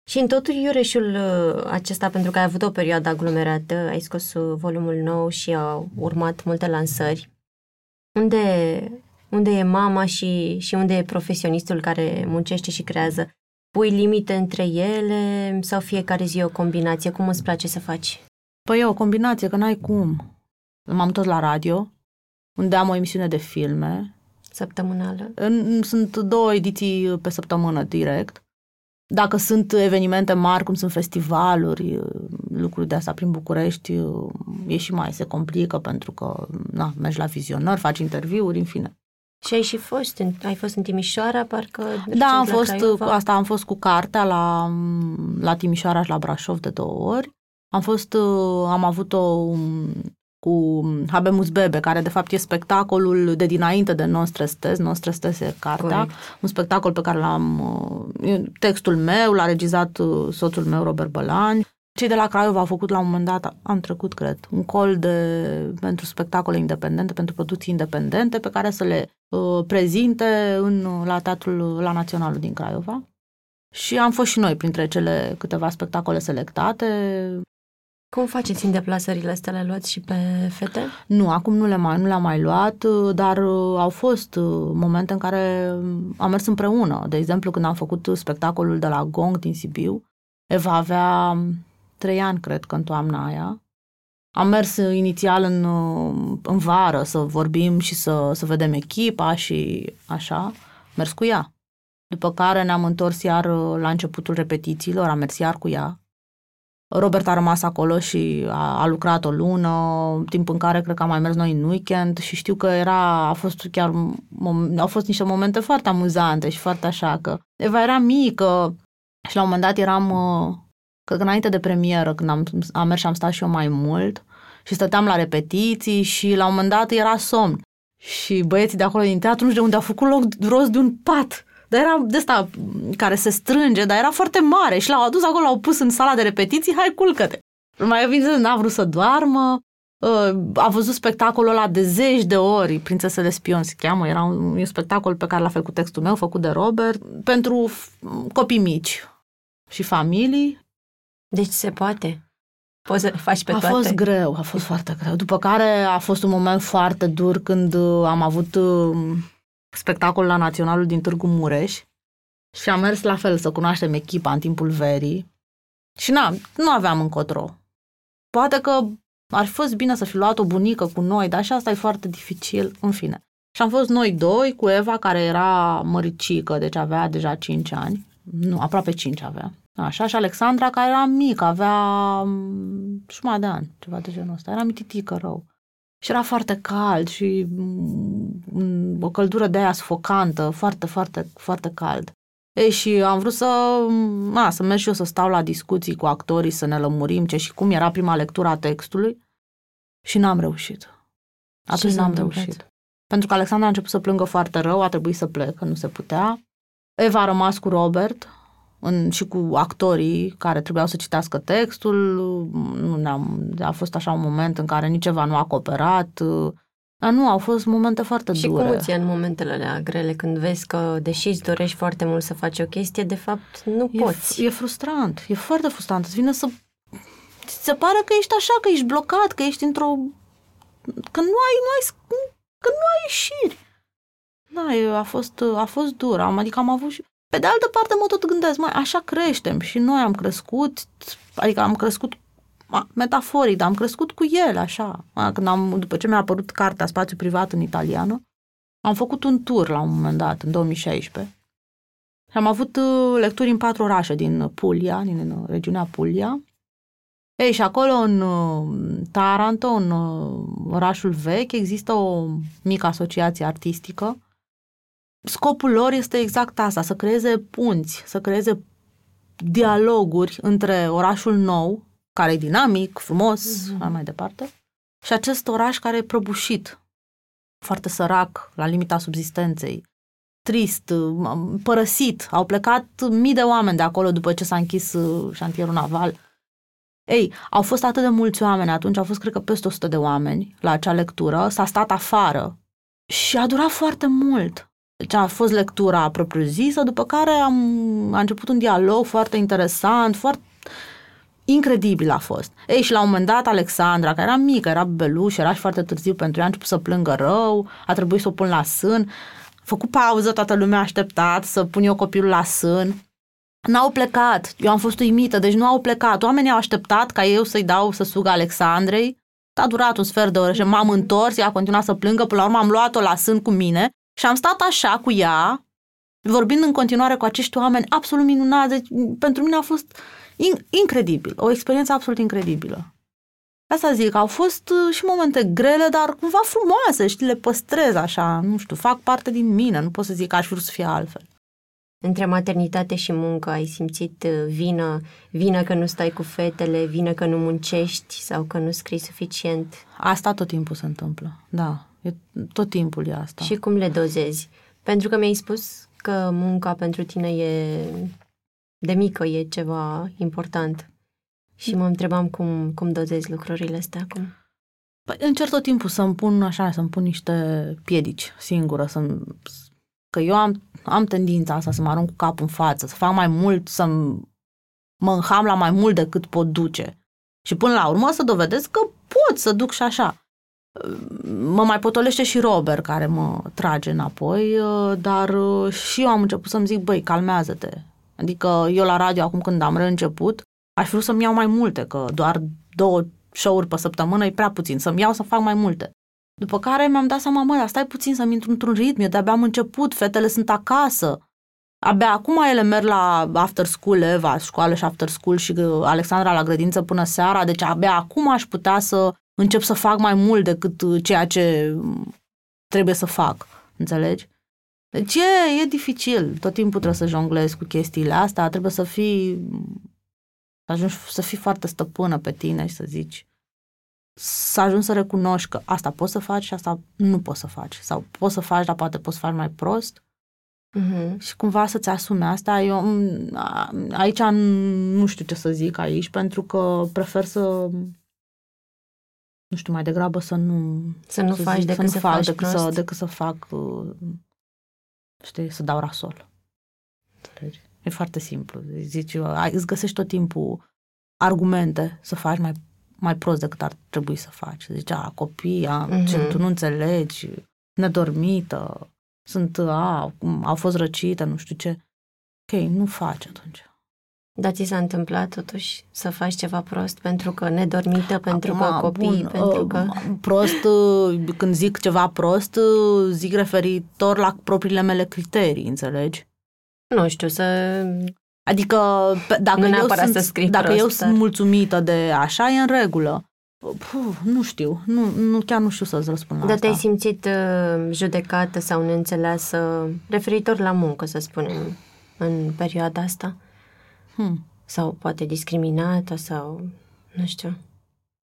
Și în totul Iureșul uh, acesta, pentru că ai avut o perioadă aglomerată, ai scos uh, volumul nou și au urmat multe lansări. Unde unde e mama și, și unde e profesionistul care muncește și creează. Pui limite între ele sau fiecare zi e o combinație? Cum îți place să faci? Păi e o combinație, că n-ai cum. M-am tot la radio, unde am o emisiune de filme. Săptămânală? Sunt două ediții pe săptămână direct. Dacă sunt evenimente mari, cum sunt festivaluri, lucruri de asta prin București, e și mai se complică pentru că na, mergi la vizionări, faci interviuri, în fine. Și ai și fost, în, ai fost în Timișoara, parcă? Da, am fost, Craiova? asta am fost cu cartea la, la Timișoara și la Brașov de două ori. Am fost, am avut o cu Habemus Bebe, care de fapt e spectacolul de dinainte de Nostre Stes, Nostre Stes e cartea, Correct. un spectacol pe care l-am, textul meu, l-a regizat soțul meu, Robert Bălani. Cei de la Craiova au făcut la un moment dat, am trecut, cred, un col de, pentru spectacole independente, pentru producții independente, pe care să le uh, prezinte în, la Teatrul la Naționalul din Craiova. Și am fost și noi printre cele câteva spectacole selectate. Cum faceți în deplasările astea? Le luați și pe fete? Nu, acum nu, le mai, nu le-am mai luat, dar uh, au fost uh, momente în care am mers împreună. De exemplu, când am făcut spectacolul de la Gong din Sibiu, Eva avea um, trei ani, cred că, în toamna aia. Am mers inițial în, uh, în vară să vorbim și să, să vedem echipa și așa. Mers cu ea. După care ne-am întors iar la începutul repetițiilor, am mers iar cu ea Robert a rămas acolo și a, a lucrat o lună, timp în care cred că am mai mers noi în weekend și știu că era, a fost chiar, au fost niște momente foarte amuzante și foarte așa, că Eva era mică și la un moment dat eram, uh, cred că înainte de premieră, când am, am mers și am stat și eu mai mult și stăteam la repetiții și la un moment dat era somn. Și băieții de acolo din teatru nu știu de unde au făcut loc rost de un pat dar era de asta care se strânge, dar era foarte mare și l-au adus acolo, l-au pus în sala de repetiții, hai culcă-te. Mai vine, n-a vrut să doarmă, uh, a văzut spectacolul ăla de zeci de ori, Prințesele Spion se cheamă, era un, un spectacol pe care l-a făcut textul meu, făcut de Robert, pentru copii mici și familii. Deci se poate? Poți să le faci pe a toate? A fost greu, a fost foarte greu. După care a fost un moment foarte dur când uh, am avut uh, spectacol la Naționalul din Târgu Mureș și am mers la fel să cunoaștem echipa în timpul verii și na, nu aveam încotro. Poate că ar fi fost bine să fi luat o bunică cu noi, dar și asta e foarte dificil, în fine. Și am fost noi doi cu Eva, care era măricică, deci avea deja 5 ani. Nu, aproape 5 avea. Așa, și Alexandra, care era mică, avea mm, jumătate de ani, ceva de genul ăsta. Era mititică rău. Și era foarte cald și mm, o căldură de aia sufocantă, foarte, foarte, foarte cald. Ei, și am vrut să, a, să merg și eu să stau la discuții cu actorii, să ne lămurim ce și cum era prima lectură a textului și n-am reușit. Atunci n-am reușit. Pentru că Alexandra a început să plângă foarte rău, a trebuit să plec, că nu se putea. Eva a rămas cu Robert în, și cu actorii care trebuiau să citească textul. Nu ne-am, a fost așa un moment în care nici ceva nu a cooperat. Dar nu, au fost momente foarte și dure. Și cum ți în momentele alea grele, când vezi că, deși îți dorești foarte mult să faci o chestie, de fapt nu e, poți? E frustrant, e foarte frustrant. Îți vine să... Ți se pare că ești așa, că ești blocat, că ești într-o... că nu ai, nu ai, că nu ai ieșiri. Da, a fost, a fost dur. Adică am avut și... Pe de altă parte, mă tot gândesc, mai așa creștem și noi am crescut, adică am crescut metaforic, dar am crescut cu el, așa. Când am, după ce mi-a apărut cartea Spațiu Privat în italiană, am făcut un tur la un moment dat, în 2016. Și am avut uh, lecturi în patru orașe din Puglia, din uh, regiunea Puglia. Ei, și acolo, în uh, Taranto, în orașul vechi, există o mică asociație artistică scopul lor este exact asta, să creeze punți, să creeze dialoguri între orașul nou, care e dinamic, frumos, mm-hmm. mai departe, și acest oraș care e prăbușit, foarte sărac, la limita subzistenței, trist, părăsit. Au plecat mii de oameni de acolo după ce s-a închis uh, șantierul naval. Ei, au fost atât de mulți oameni atunci, au fost cred că peste 100 de oameni la acea lectură, s-a stat afară și a durat foarte mult. Deci a fost lectura propriu-zisă, după care am, a început un dialog foarte interesant, foarte incredibil a fost. Ei, și la un moment dat Alexandra, care era mică, era beluș, era și foarte târziu pentru ea, a început să plângă rău, a trebuit să o pun la sân, a făcut pauză, toată lumea a așteptat să pun eu copilul la sân. N-au plecat, eu am fost uimită, deci nu au plecat. Oamenii au așteptat ca eu să-i dau să sugă Alexandrei. A durat un sfert de oră și m-am întors, ea a continuat să plângă, până la urmă am luat-o la sân cu mine și am stat așa cu ea, vorbind în continuare cu acești oameni absolut minunați. Deci, pentru mine a fost in- incredibil, o experiență absolut incredibilă. Asta zic, au fost uh, și momente grele, dar cumva frumoase, știi, le păstrez așa, nu știu, fac parte din mine, nu pot să zic că aș vrea să fie altfel. Între maternitate și muncă ai simțit uh, vină, vină că nu stai cu fetele, vină că nu muncești sau că nu scrii suficient? Asta tot timpul se întâmplă, da, e, tot timpul e asta. Și cum le dozezi? Pentru că mi-ai spus că munca pentru tine e de mică, e ceva important. Și mă întrebam cum, cum dozezi lucrurile astea acum. Păi încerc tot timpul să-mi pun așa, să-mi pun niște piedici singură, să că eu am, am tendința asta să mă arunc cu capul în față, să fac mai mult, să mă înham la mai mult decât pot duce. Și până la urmă să dovedesc că pot să duc și așa. Mă mai potolește și Robert care mă trage înapoi, dar și eu am început să-mi zic, băi, calmează-te. Adică eu la radio acum când am reînceput, aș vrea să-mi iau mai multe, că doar două show-uri pe săptămână e prea puțin, să-mi iau să fac mai multe. După care mi-am dat seama, mă, stai puțin să-mi intru într-un ritm, eu de-abia am început, fetele sunt acasă. Abia acum ele merg la after school, Eva, școală și after school și uh, Alexandra la grădință până seara, deci abia acum aș putea să încep să fac mai mult decât uh, ceea ce mm, trebuie să fac, înțelegi? Deci e, e dificil, tot timpul trebuie să jonglezi cu chestiile astea, trebuie să fii, să ajungi să fii foarte stăpână pe tine și să zici, să ajungi să recunoști că asta poți să faci și asta nu poți să faci. Sau poți să faci, dar poate poți să faci mai prost. Uh-huh. Și cumva să-ți asume asta. Eu aici nu știu ce să zic aici, pentru că prefer să nu știu, mai degrabă să nu să nu să faci zic, decât să, să fac faci decât prost. să, decât să fac uh, știi, să dau rasol. E foarte simplu. Zici, îți găsești tot timpul argumente să faci mai mai prost decât ar trebui să faci. Zice, a, copii, a, uh-huh. ce, tu nu înțelegi, nedormită, sunt, a, au fost răcite, nu știu ce. Ok, nu faci atunci. Dar ți s-a întâmplat totuși să faci ceva prost pentru că nedormită, pentru Acum, că copii, bun, pentru uh, că... Prost, uh, când zic ceva prost, uh, zic referitor la propriile mele criterii, înțelegi? Nu știu, să Adică dacă, nu eu sunt, să scrii dacă prost, eu dar... sunt mulțumită de așa, e în regulă. Puh, nu știu, nu, nu, chiar nu știu să-ți răspund la Dar asta. te-ai simțit uh, judecată sau neînțeleasă referitor la muncă, să spunem, în perioada asta? Hmm. Sau poate discriminată sau, nu știu,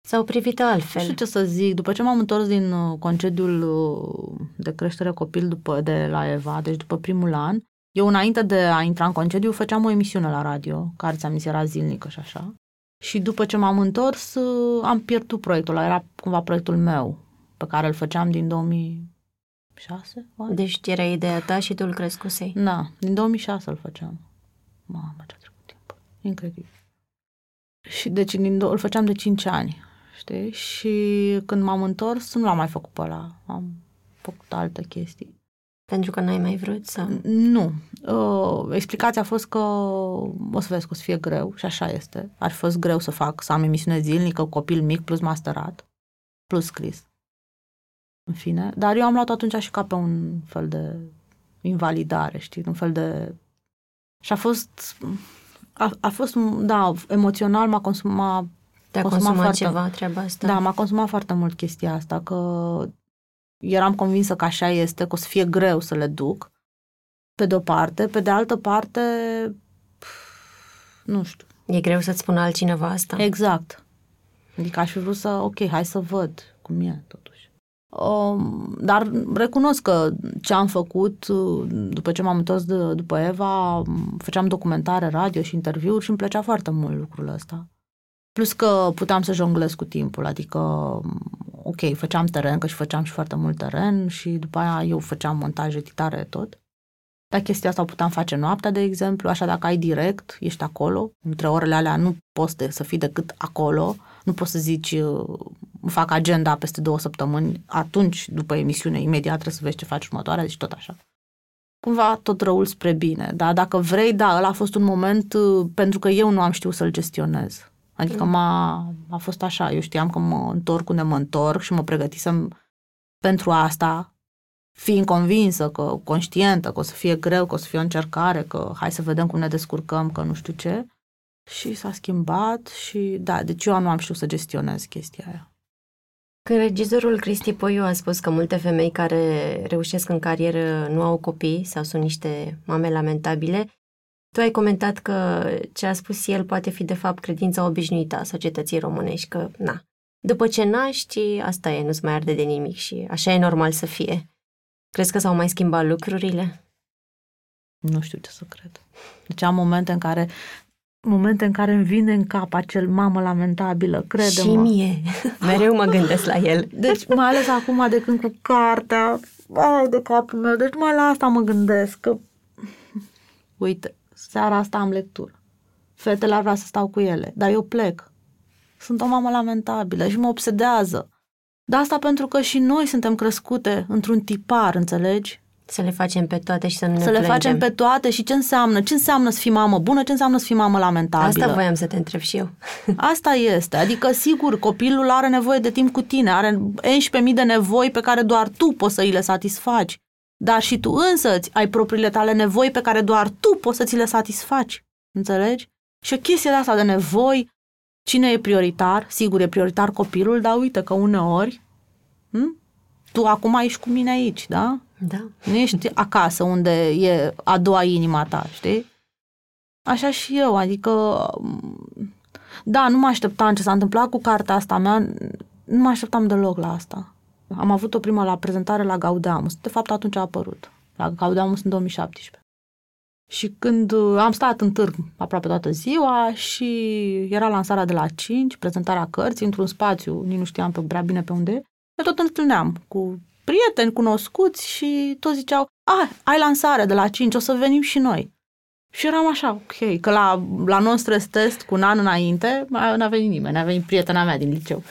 sau privită altfel? Nu știu ce să zic. După ce m-am întors din uh, concediul uh, de creștere copil după, de la Eva, deci după primul an, eu, înainte de a intra în concediu, făceam o emisiune la radio, care ți-am zis era zilnică și așa. Și după ce m-am întors, am pierdut proiectul ăla. Era cumva proiectul meu, pe care îl făceam din 2006. Oare? Deci era ideea ta și tu îl crescusei. Da, din 2006 îl făceam. Mamă, ce-a trecut timp. Incredibil. Și deci din, îl făceam de 5 ani, știi? Și când m-am întors, nu l-am mai făcut pe ăla. Am făcut alte chestii. Pentru că n-ai mai vrut să... Nu. Uh, explicația a fost că o să vezi că o să fie greu și așa este. Ar fi fost greu să fac, să am emisiune zilnică, copil mic, plus masterat, plus scris. În fine. Dar eu am luat atunci și ca pe un fel de invalidare, știi, un fel de... Și a fost... A, a fost, da, emoțional m-a consumat... Te-a consumat consumat foarte, ceva treaba asta? Da, m-a consumat foarte mult chestia asta, că eram convinsă că așa este, că o să fie greu să le duc, pe de-o parte. Pe de altă parte, nu știu. E greu să-ți spună altcineva asta? Exact. Adică aș fi vrut să, ok, hai să văd cum e totuși. Um, dar recunosc că ce am făcut după ce m-am întors de, după Eva, făceam documentare, radio și interviuri și îmi plăcea foarte mult lucrul ăsta. Plus că puteam să jonglez cu timpul, adică ok, făceam teren, că și făceam și foarte mult teren și după aia eu făceam montaj, editare, tot. Dar chestia asta o puteam face noaptea, de exemplu, așa dacă ai direct, ești acolo, între orele alea nu poți de, să fii decât acolo, nu poți să zici, uh, fac agenda peste două săptămâni, atunci, după emisiune, imediat trebuie să vezi ce faci următoarea, deci tot așa. Cumva tot răul spre bine, dar dacă vrei, da, ăla a fost un moment uh, pentru că eu nu am știut să-l gestionez. Adică m-a, a fost așa, eu știam că mă întorc unde mă întorc și mă pregătisem pentru asta fiind convinsă că, conștientă, că o să fie greu, că o să fie o încercare, că hai să vedem cum ne descurcăm, că nu știu ce. Și s-a schimbat și da, deci eu nu am știut să gestionez chestia aia. Când regizorul Cristi Poiu a spus că multe femei care reușesc în carieră nu au copii sau sunt niște mame lamentabile, tu ai comentat că ce a spus el poate fi de fapt credința obișnuită a societății românești, că na, după ce naști, asta e, nu-ți mai arde de nimic și așa e normal să fie. Crezi că s-au mai schimbat lucrurile? Nu știu ce să cred. Deci am momente în care momente în care îmi vine în cap acel mamă lamentabilă, crede-mă. Și mie. Mereu mă gândesc la el. Deci, mai ales acum de când cu cartea, ai de capul meu, deci mai la asta mă gândesc, că uite, seara asta am lectură. Fetele ar vrea să stau cu ele, dar eu plec. Sunt o mamă lamentabilă și mă obsedează. Dar asta pentru că și noi suntem crescute într-un tipar, înțelegi? Să le facem pe toate și să nu ne Să le plângem. facem pe toate și ce înseamnă? Ce înseamnă să fii mamă bună? Ce înseamnă să fii mamă lamentabilă? Asta voiam să te întreb și eu. Asta este. Adică, sigur, copilul are nevoie de timp cu tine, are 11.000 de nevoi pe care doar tu poți să îi le satisfaci. Dar și tu însăți ai propriile tale nevoi pe care doar tu poți să ți le satisfaci. Înțelegi? Și o chestie de asta de nevoi, cine e prioritar? Sigur, e prioritar copilul, dar uite că uneori, hm? tu acum ești cu mine aici, da? Da. Nu ești acasă unde e a doua inima ta, știi? Așa și eu, adică da, nu mă așteptam ce s-a întâmplat cu cartea asta mea, nu mă așteptam deloc la asta. Am avut o primă la prezentare la Gaudeamus, de fapt atunci a apărut, la Gaudeamus în 2017. Și când uh, am stat în târg aproape toată ziua și era lansarea de la 5, prezentarea cărții într-un spațiu, nici nu știam pe prea bine pe unde, ne tot întâlneam cu prieteni cunoscuți și toți ziceau, a, ai lansare de la 5, o să venim și noi. Și eram așa, ok, că la, la non-stress test cu un an înainte mai n-a venit nimeni, n-a venit prietena mea din liceu.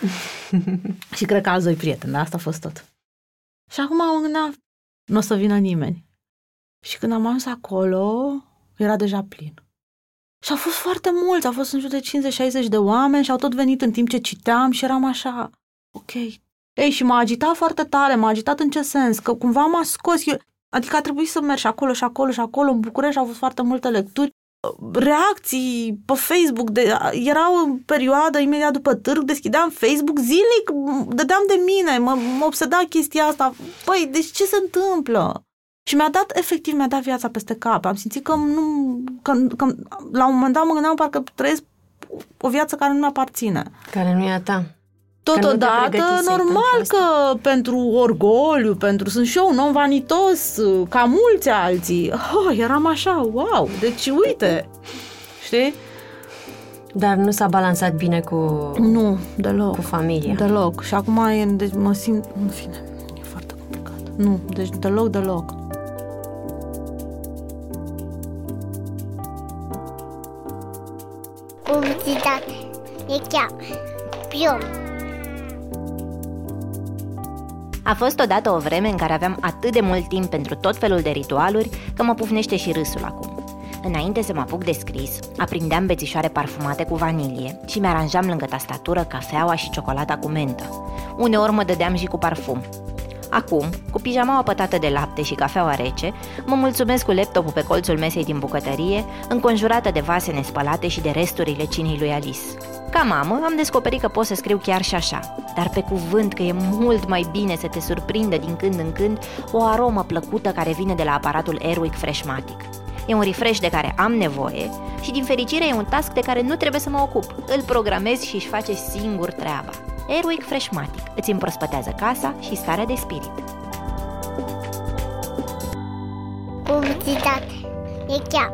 și cred că alți doi prieteni, dar asta a fost tot. Și acum mă gândeam, nu o să vină nimeni. Și când am ajuns acolo, era deja plin. Și au fost foarte mulți, au fost în jur de 50-60 de oameni și au tot venit în timp ce citeam și eram așa, ok. Ei, și m-a agitat foarte tare, m-a agitat în ce sens? Că cumva m-a scos, eu, adică a trebuit să merg și acolo și acolo și acolo, în București au fost foarte multe lecturi, reacții pe Facebook, de, era o perioadă imediat după târg, deschideam Facebook zilnic, dădeam de mine, mă, mă obseda chestia asta. Păi, deci ce se întâmplă? Și mi-a dat, efectiv, mi-a dat viața peste cap. Am simțit că, nu, că, că la un moment dat mă gândeam parcă trăiesc o viață care nu mi-aparține. Care nu e a ta. Totodată, pregătisei normal pentru că pentru orgoliu, pentru sunt și eu un om vanitos, ca mulți alții. Oh, eram așa, wow, deci uite, știi? Dar nu s-a balansat bine cu, Nu, deloc. cu familia. Deloc. Și acum e, deci mă simt, în fine, e foarte complicat. Nu, deci deloc, deloc. Publicitate. E chiar. Pion. A fost odată o vreme în care aveam atât de mult timp pentru tot felul de ritualuri că mă pufnește și râsul acum. Înainte să mă apuc de scris, aprindeam bețișoare parfumate cu vanilie și mi-aranjam lângă tastatură cafeaua și ciocolata cu mentă. Uneori mă dădeam și cu parfum. Acum, cu pijamaua pătată de lapte și cafeaua rece, mă mulțumesc cu laptopul pe colțul mesei din bucătărie, înconjurată de vase nespălate și de resturile cinii lui Alice. Ca mamă, am descoperit că pot să scriu chiar și așa, dar pe cuvânt că e mult mai bine să te surprindă din când în când o aromă plăcută care vine de la aparatul Airwick Freshmatic. E un refresh de care am nevoie și din fericire e un task de care nu trebuie să mă ocup. Îl programez și își face singur treaba. Airwick Freshmatic îți împrospătează casa și starea de spirit. Publicitate. E chiar.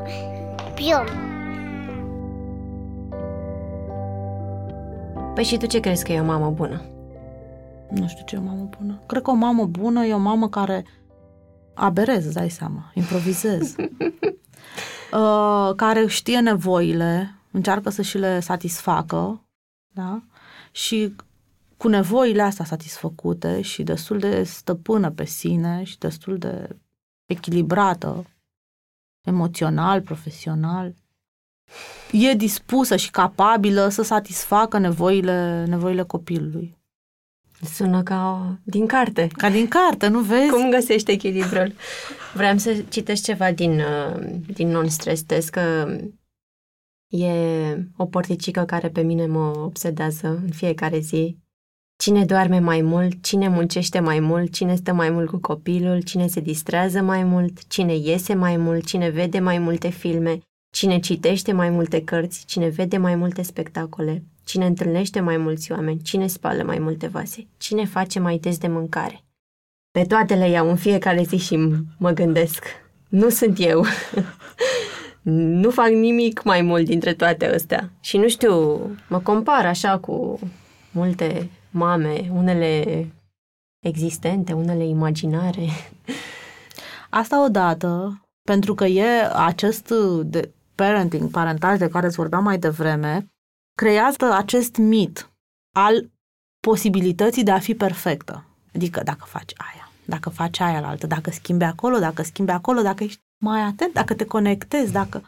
Pion. Păi și tu ce crezi că e o mamă bună? Nu știu ce e o mamă bună. Cred că o mamă bună e o mamă care aberez, îți dai seama, improvizez. uh, care știe nevoile, încearcă să și le satisfacă, da? Și cu nevoile astea satisfăcute și destul de stăpână pe sine și destul de echilibrată, emoțional, profesional, e dispusă și capabilă să satisfacă nevoile, nevoile copilului. Sună ca din carte. Ca din carte, nu vezi? Cum găsești echilibrul? Vreau să citesc ceva din, uh, din non-stress test, că e o porticică care pe mine mă obsedează în fiecare zi. Cine doarme mai mult, cine muncește mai mult, cine stă mai mult cu copilul, cine se distrează mai mult, cine iese mai mult, cine vede mai multe filme, cine citește mai multe cărți, cine vede mai multe spectacole, cine întâlnește mai mulți oameni, cine spală mai multe vase, cine face mai des de mâncare. Pe toate le iau în fiecare zi și mă gândesc. Nu sunt eu. nu fac nimic mai mult dintre toate astea. Și nu știu, mă compar așa cu multe mame, unele existente, unele imaginare. Asta odată, pentru că e acest de parenting, parentaj de care îți vorbeam mai devreme, creează acest mit al posibilității de a fi perfectă. Adică dacă faci aia, dacă faci aia la altă, dacă schimbi acolo, dacă schimbi acolo, dacă ești mai atent, dacă te conectezi, dacă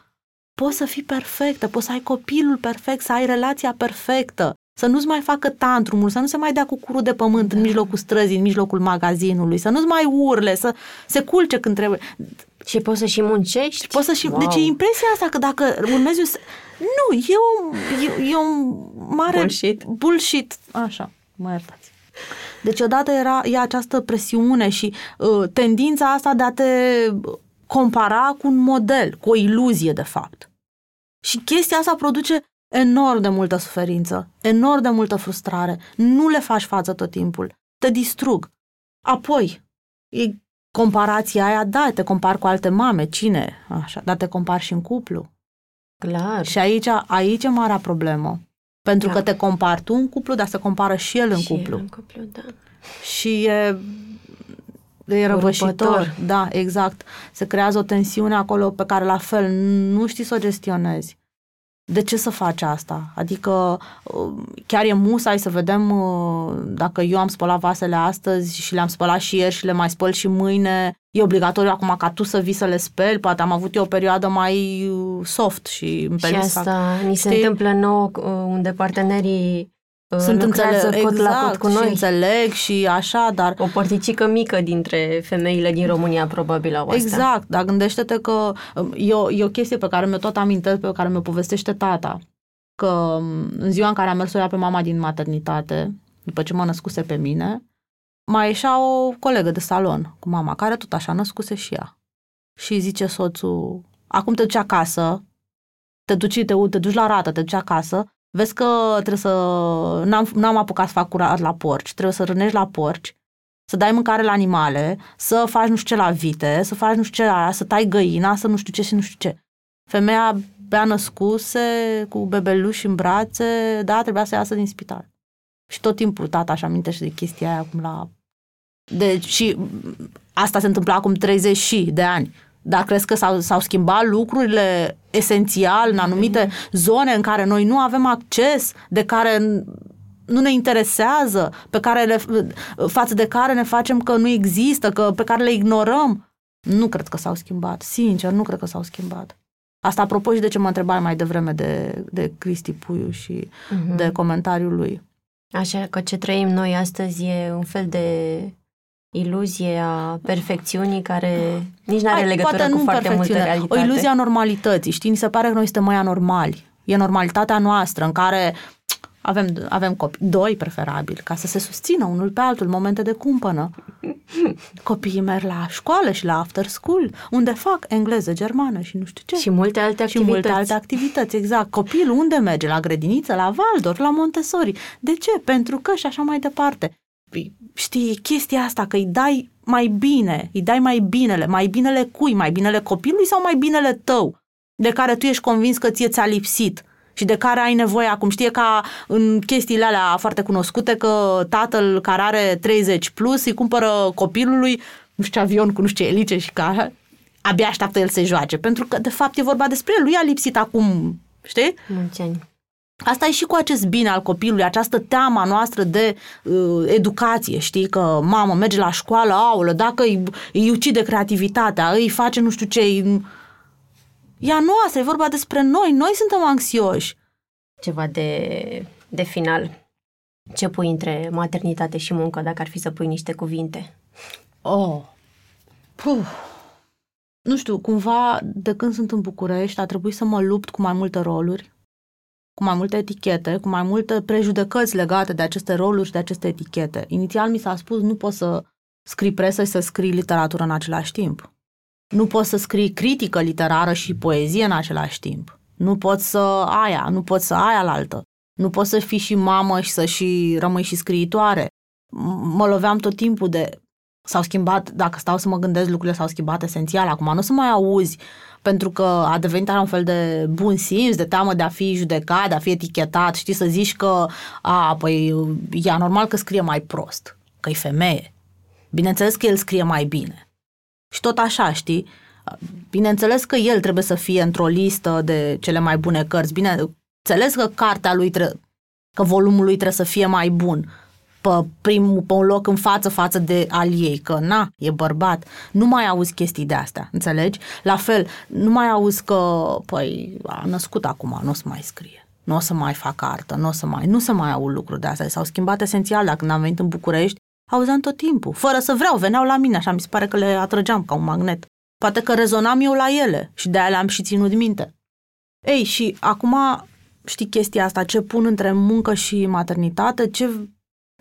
poți să fii perfectă, poți să ai copilul perfect, să ai relația perfectă, să nu-ți mai facă tantrumul, să nu se mai dea cu curul de pământ da. în mijlocul străzii, în mijlocul magazinului, să nu-ți mai urle, să se culce când trebuie. Și poți să și muncești? Poți să și... Wow. Deci e impresia asta că dacă urmezi un... Nu, e un, e, e un mare... Bullshit. Bullshit. Așa, mă iertați. Deci odată era e această presiune și uh, tendința asta de a te compara cu un model, cu o iluzie de fapt. Și chestia asta produce enorm de multă suferință, enorm de multă frustrare. Nu le faci față tot timpul. Te distrug. Apoi, e comparația aia, da, te compar cu alte mame, cine? Așa, dar te compar și în cuplu. Clar. Și aici, aici e marea problemă. Pentru da. că te compari tu în cuplu, dar se compară și el în și cuplu. El în cuplu, da. Și e, e răvășitor. Da, exact. Se creează o tensiune acolo pe care la fel nu știi să o gestionezi de ce să faci asta? Adică uh, chiar e musai să vedem uh, dacă eu am spălat vasele astăzi și le-am spălat și ieri și le mai spăl și mâine. E obligatoriu acum ca tu să vii să le speli? Poate am avut eu o perioadă mai uh, soft și îmi Și asta fac. ni se Știi? întâmplă nou unde partenerii sunt înțeleg, cot exact, la cot cu noi. și înțeleg și așa, dar... O părticică mică dintre femeile din România probabil au asta. Exact, dar gândește-te că um, e o, e o chestie pe care mi-o tot amintesc, pe care mi-o povestește tata, că um, în ziua în care am mers o pe mama din maternitate, după ce mă născuse pe mine, mai ieșea o colegă de salon cu mama, care tot așa născuse și ea. Și zice soțul, acum te duci acasă, te duci, te, te duci la rată, te duci acasă, Vezi că trebuie să... N-am, n-am apucat să fac curat la porci, trebuie să rânești la porci, să dai mâncare la animale, să faci nu știu ce la vite, să faci nu știu ce la aia, să tai găina, să nu știu ce și nu știu ce. Femeia bea născuse cu bebeluși în brațe, da, trebuia să iasă din spital. Și tot timpul tata își amintește de chestia aia acum la... Deci, și asta se întâmpla acum 30 de ani. Dar crezi că s-au, s-au schimbat lucrurile esențial în anumite zone în care noi nu avem acces, de care nu ne interesează, pe care le, față de care ne facem că nu există, că, pe care le ignorăm? Nu cred că s-au schimbat. Sincer, nu cred că s-au schimbat. Asta apropo și de ce mă întrebai mai devreme de, de Cristi Puiu și uh-huh. de comentariul lui. Așa că ce trăim noi astăzi e un fel de iluzie a perfecțiunii care nici nu are legătură cu foarte multă realitate. O iluzie a normalității, știi? Mi se pare că noi suntem mai anormali. E normalitatea noastră în care avem, avem copii, doi preferabil, ca să se susțină unul pe altul momente de cumpănă. Copiii merg la școală și la after school, unde fac engleză, germană și nu știu ce. Și multe alte activități. Și multe alte activități, exact. Copilul unde merge? La grădiniță, la Waldorf, la Montessori. De ce? Pentru că și așa mai departe știi, chestia asta că îi dai mai bine, îi dai mai binele, mai binele cui, mai binele copilului sau mai binele tău, de care tu ești convins că ție ți-a lipsit și de care ai nevoie acum. Știe ca în chestiile alea foarte cunoscute că tatăl care are 30 plus îi cumpără copilului nu știu ce avion cu nu știu ce elice și ca abia așteaptă el să joace. Pentru că, de fapt, e vorba despre el. Lui a lipsit acum, știi? Mulți ani. Asta e și cu acest bine al copilului, această teama noastră de uh, educație, știi, că mamă merge la școală, aulă, dacă îi, îi ucide creativitatea, îi face nu știu ce, îi... ea nu asta, e vorba despre noi, noi suntem anxioși. Ceva de, de final. Ce pui între maternitate și muncă, dacă ar fi să pui niște cuvinte? Oh. Puh. Nu știu, cumva de când sunt în București a trebuit să mă lupt cu mai multe roluri, cu mai multe etichete, cu mai multe prejudecăți legate de aceste roluri și de aceste etichete. Inițial mi s-a spus nu poți să scrii presă și să scrii literatură în același timp. Nu poți să scrii critică literară și poezie în același timp. Nu poți să aia, nu poți să aia la altă. Nu poți să fii și mamă și să și rămâi și scriitoare. Mă loveam tot timpul de s-au schimbat, dacă stau să mă gândesc, lucrurile s-au schimbat esențial. Acum nu o să mai auzi pentru că a devenit un fel de bun simț, de teamă de a fi judecat, de a fi etichetat, știi, să zici că, a, păi, e normal că scrie mai prost, că e femeie. Bineînțeles că el scrie mai bine. Și tot așa, știi? Bineînțeles că el trebuie să fie într-o listă de cele mai bune cărți. Bineînțeles că cartea lui trebuie, că volumul lui trebuie să fie mai bun pe, primul, pe un loc în față față de al ei, că na, e bărbat. Nu mai auzi chestii de astea, înțelegi? La fel, nu mai auzi că, păi, a născut acum, nu o să mai scrie. Nu o să mai fac artă, nu o să mai, nu se mai au lucruri de astea. S-au schimbat esențial. Dacă când am venit în București, auzeam tot timpul. Fără să vreau, veneau la mine, așa mi se pare că le atrăgeam ca un magnet. Poate că rezonam eu la ele și de-aia le-am și ținut minte. Ei, și acum știi chestia asta, ce pun între muncă și maternitate, ce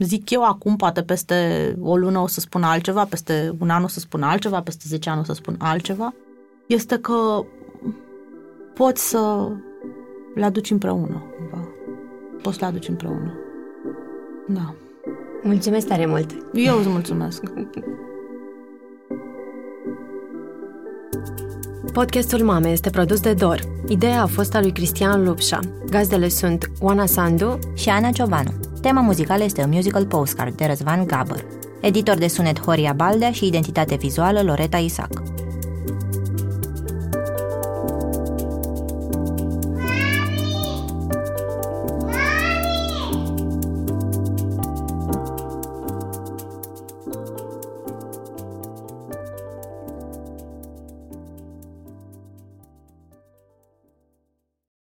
zic eu acum, poate peste o lună o să spun altceva, peste un an o să spun altceva, peste 10 ani o să spun altceva, este că poți să le aduci împreună. Cumva. Poți să le aduci împreună. Da. Mulțumesc tare mult! Eu îți mulțumesc! Podcastul Mame este produs de Dor. Ideea a fost a lui Cristian Lupșa. Gazdele sunt Oana Sandu și Ana Ciobanu. Tema muzicală este un musical postcard de Răzvan Gabăr. Editor de sunet Horia Baldea și identitate vizuală Loreta Isac.